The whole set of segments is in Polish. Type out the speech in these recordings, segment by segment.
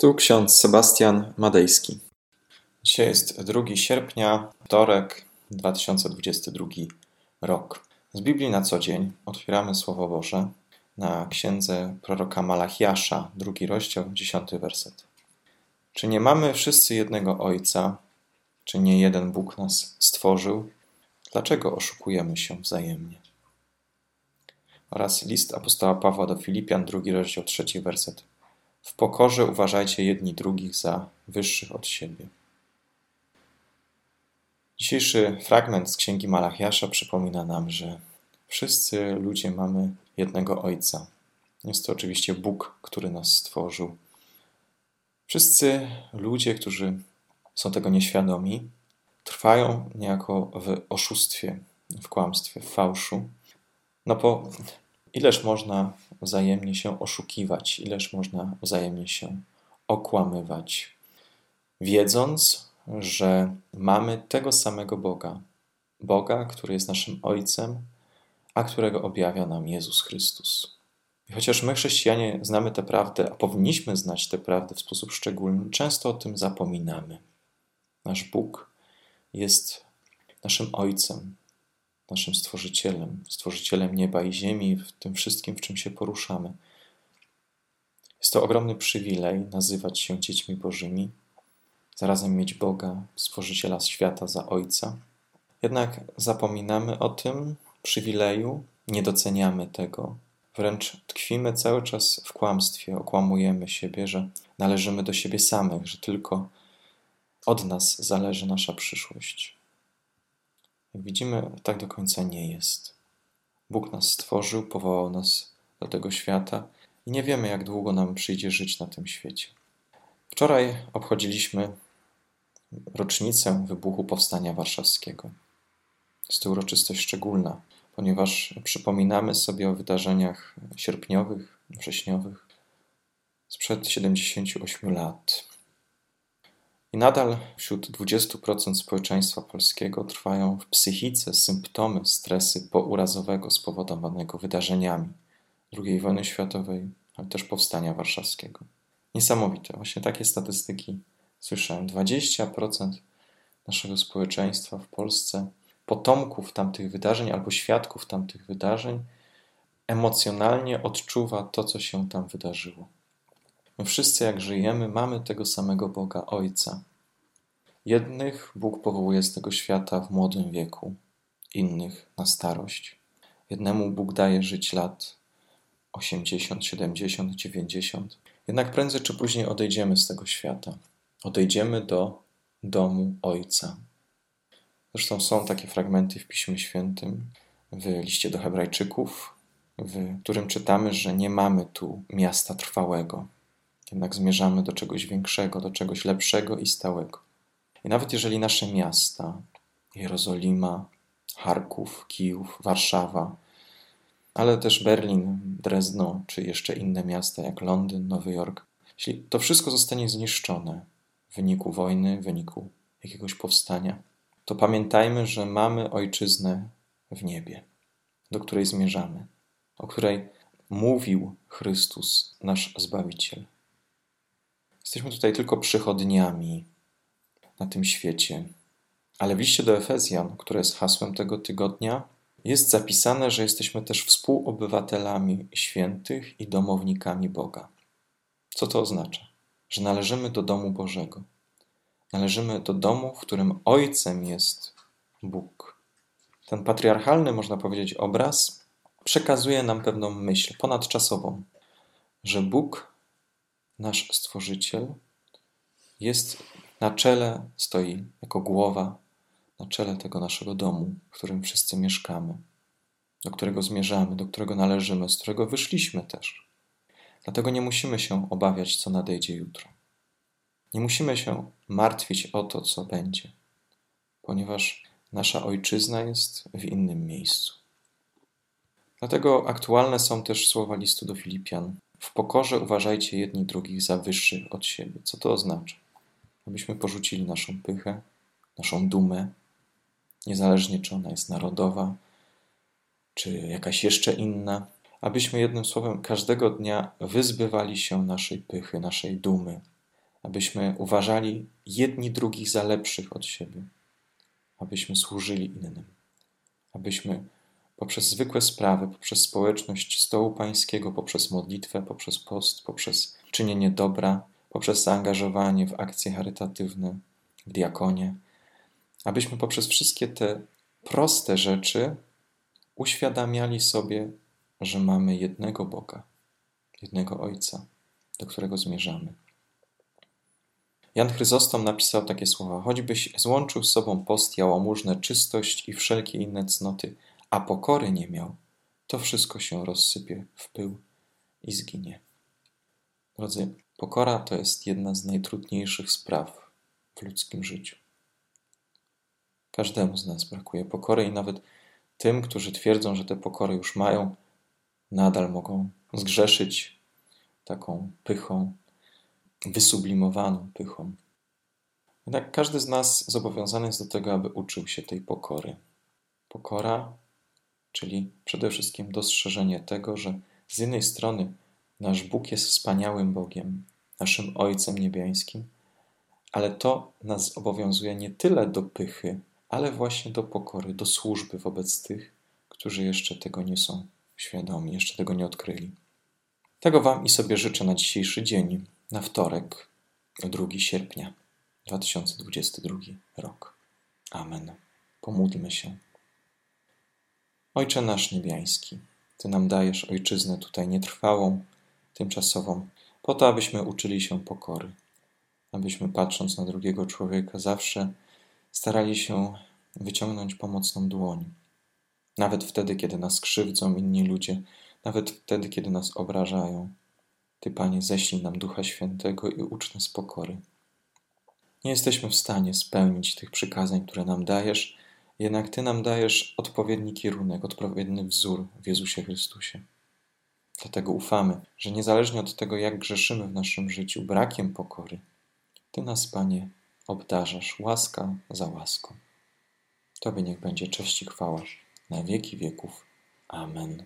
Tu ksiądz Sebastian Madejski. Dzisiaj jest 2 sierpnia, wtorek, 2022 rok. Z Biblii na co dzień otwieramy Słowo Boże na księdze proroka Malachiasza, drugi rozdział, dziesiąty werset. Czy nie mamy wszyscy jednego Ojca? Czy nie jeden Bóg nas stworzył? Dlaczego oszukujemy się wzajemnie? Oraz list apostoła Pawła do Filipian, drugi rozdział, trzeci werset. W pokorze uważajcie jedni drugich za wyższych od siebie. Dzisiejszy fragment z Księgi Malachiasza przypomina nam, że wszyscy ludzie mamy jednego Ojca. Jest to oczywiście Bóg, który nas stworzył. Wszyscy ludzie, którzy są tego nieświadomi, trwają niejako w oszustwie, w kłamstwie, w fałszu. No bo ileż można wzajemnie się oszukiwać, ileż można wzajemnie się okłamywać, wiedząc, że mamy tego samego Boga, Boga, który jest naszym Ojcem, a którego objawia nam Jezus Chrystus. I chociaż my, chrześcijanie, znamy tę prawdę, a powinniśmy znać tę prawdę w sposób szczególny, często o tym zapominamy. Nasz Bóg jest naszym Ojcem, naszym Stworzycielem, Stworzycielem nieba i ziemi, w tym wszystkim, w czym się poruszamy. Jest to ogromny przywilej nazywać się dziećmi Bożymi, zarazem mieć Boga, Stworzyciela świata za Ojca. Jednak zapominamy o tym przywileju, nie doceniamy tego, wręcz tkwimy cały czas w kłamstwie, okłamujemy siebie, że należymy do siebie samych, że tylko od nas zależy nasza przyszłość. Jak widzimy, tak do końca nie jest. Bóg nas stworzył, powołał nas do tego świata i nie wiemy, jak długo nam przyjdzie żyć na tym świecie. Wczoraj obchodziliśmy rocznicę wybuchu Powstania Warszawskiego. Jest to uroczystość szczególna, ponieważ przypominamy sobie o wydarzeniach sierpniowych, wrześniowych sprzed 78 lat. I nadal wśród 20% społeczeństwa polskiego trwają w psychice symptomy stresy pourazowego spowodowanego wydarzeniami II wojny światowej, ale też powstania warszawskiego. Niesamowite, właśnie takie statystyki słyszałem. 20% naszego społeczeństwa w Polsce, potomków tamtych wydarzeń albo świadków tamtych wydarzeń, emocjonalnie odczuwa to, co się tam wydarzyło. My wszyscy, jak żyjemy, mamy tego samego Boga Ojca. Jednych Bóg powołuje z tego świata w młodym wieku, innych na starość. Jednemu Bóg daje żyć lat 80, 70, 90. Jednak prędzej czy później odejdziemy z tego świata. Odejdziemy do domu Ojca. Zresztą są takie fragmenty w Piśmie Świętym, w liście do Hebrajczyków, w którym czytamy, że nie mamy tu miasta trwałego, jednak zmierzamy do czegoś większego, do czegoś lepszego i stałego. I nawet jeżeli nasze miasta, Jerozolima, Charków, Kijów, Warszawa, ale też Berlin, Drezno, czy jeszcze inne miasta jak Londyn, Nowy Jork, jeśli to wszystko zostanie zniszczone w wyniku wojny, w wyniku jakiegoś powstania, to pamiętajmy, że mamy ojczyznę w niebie, do której zmierzamy, o której mówił Chrystus, nasz Zbawiciel. Jesteśmy tutaj tylko przychodniami na tym świecie. Ale w liście do Efezjan, które jest hasłem tego tygodnia, jest zapisane, że jesteśmy też współobywatelami świętych i domownikami Boga. Co to oznacza? Że należymy do domu Bożego. Należymy do domu, w którym Ojcem jest Bóg. Ten patriarchalny, można powiedzieć, obraz przekazuje nam pewną myśl ponadczasową, że Bóg nasz Stworzyciel, jest na czele, stoi jako głowa na czele tego naszego domu, w którym wszyscy mieszkamy, do którego zmierzamy, do którego należymy, z którego wyszliśmy też. Dlatego nie musimy się obawiać, co nadejdzie jutro. Nie musimy się martwić o to, co będzie, ponieważ nasza ojczyzna jest w innym miejscu. Dlatego aktualne są też słowa listu do Filipian, w pokorze uważajcie jedni drugich za wyższych od siebie. Co to oznacza? Abyśmy porzucili naszą pychę, naszą dumę, niezależnie czy ona jest narodowa, czy jakaś jeszcze inna, abyśmy jednym słowem każdego dnia wyzbywali się naszej pychy, naszej dumy, abyśmy uważali jedni drugich za lepszych od siebie, abyśmy służyli innym, abyśmy poprzez zwykłe sprawy, poprzez społeczność stołu pańskiego, poprzez modlitwę, poprzez post, poprzez czynienie dobra, poprzez zaangażowanie w akcje charytatywne, w diakonie, abyśmy poprzez wszystkie te proste rzeczy uświadamiali sobie, że mamy jednego Boga, jednego Ojca, do którego zmierzamy. Jan Chryzostom napisał takie słowa: Choćbyś złączył z sobą post, jałmużnę, czystość i wszelkie inne cnoty, a pokory nie miał, to wszystko się rozsypie w pył i zginie. Drodzy, pokora to jest jedna z najtrudniejszych spraw w ludzkim życiu. Każdemu z nas brakuje pokory i nawet tym, którzy twierdzą, że te pokory już mają, nadal mogą zgrzeszyć taką pychą, wysublimowaną pychą. Jednak każdy z nas zobowiązany jest do tego, aby uczył się tej pokory. Pokora, czyli przede wszystkim dostrzeżenie tego, że z jednej strony nasz Bóg jest wspaniałym Bogiem, naszym Ojcem Niebiańskim, ale to nas obowiązuje nie tyle do pychy, ale właśnie do pokory, do służby wobec tych, którzy jeszcze tego nie są świadomi, jeszcze tego nie odkryli. Tego Wam i sobie życzę na dzisiejszy dzień, na wtorek, 2 sierpnia 2022 rok. Amen. Pomódlmy się. Ojcze nasz niebiański, Ty nam dajesz ojczyznę tutaj nietrwałą, tymczasową, po to, abyśmy uczyli się pokory, abyśmy patrząc na drugiego człowieka zawsze starali się wyciągnąć pomocną dłoń. Nawet wtedy, kiedy nas krzywdzą inni ludzie, nawet wtedy, kiedy nas obrażają. Ty, Panie, ześlij nam Ducha Świętego i ucz nas pokory. Nie jesteśmy w stanie spełnić tych przykazań, które nam dajesz, jednak Ty nam dajesz odpowiedni kierunek, odpowiedni wzór w Jezusie Chrystusie. Dlatego ufamy, że niezależnie od tego, jak grzeszymy w naszym życiu brakiem pokory, Ty nas, Panie, obdarzasz łaska za łaską. Tobie niech będzie cześć i chwała na wieki wieków. Amen.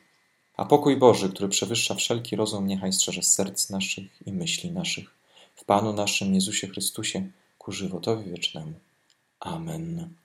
A pokój Boży, który przewyższa wszelki rozum, niechaj strzeże serc naszych i myśli naszych w Panu naszym Jezusie Chrystusie ku żywotowi wiecznemu. Amen.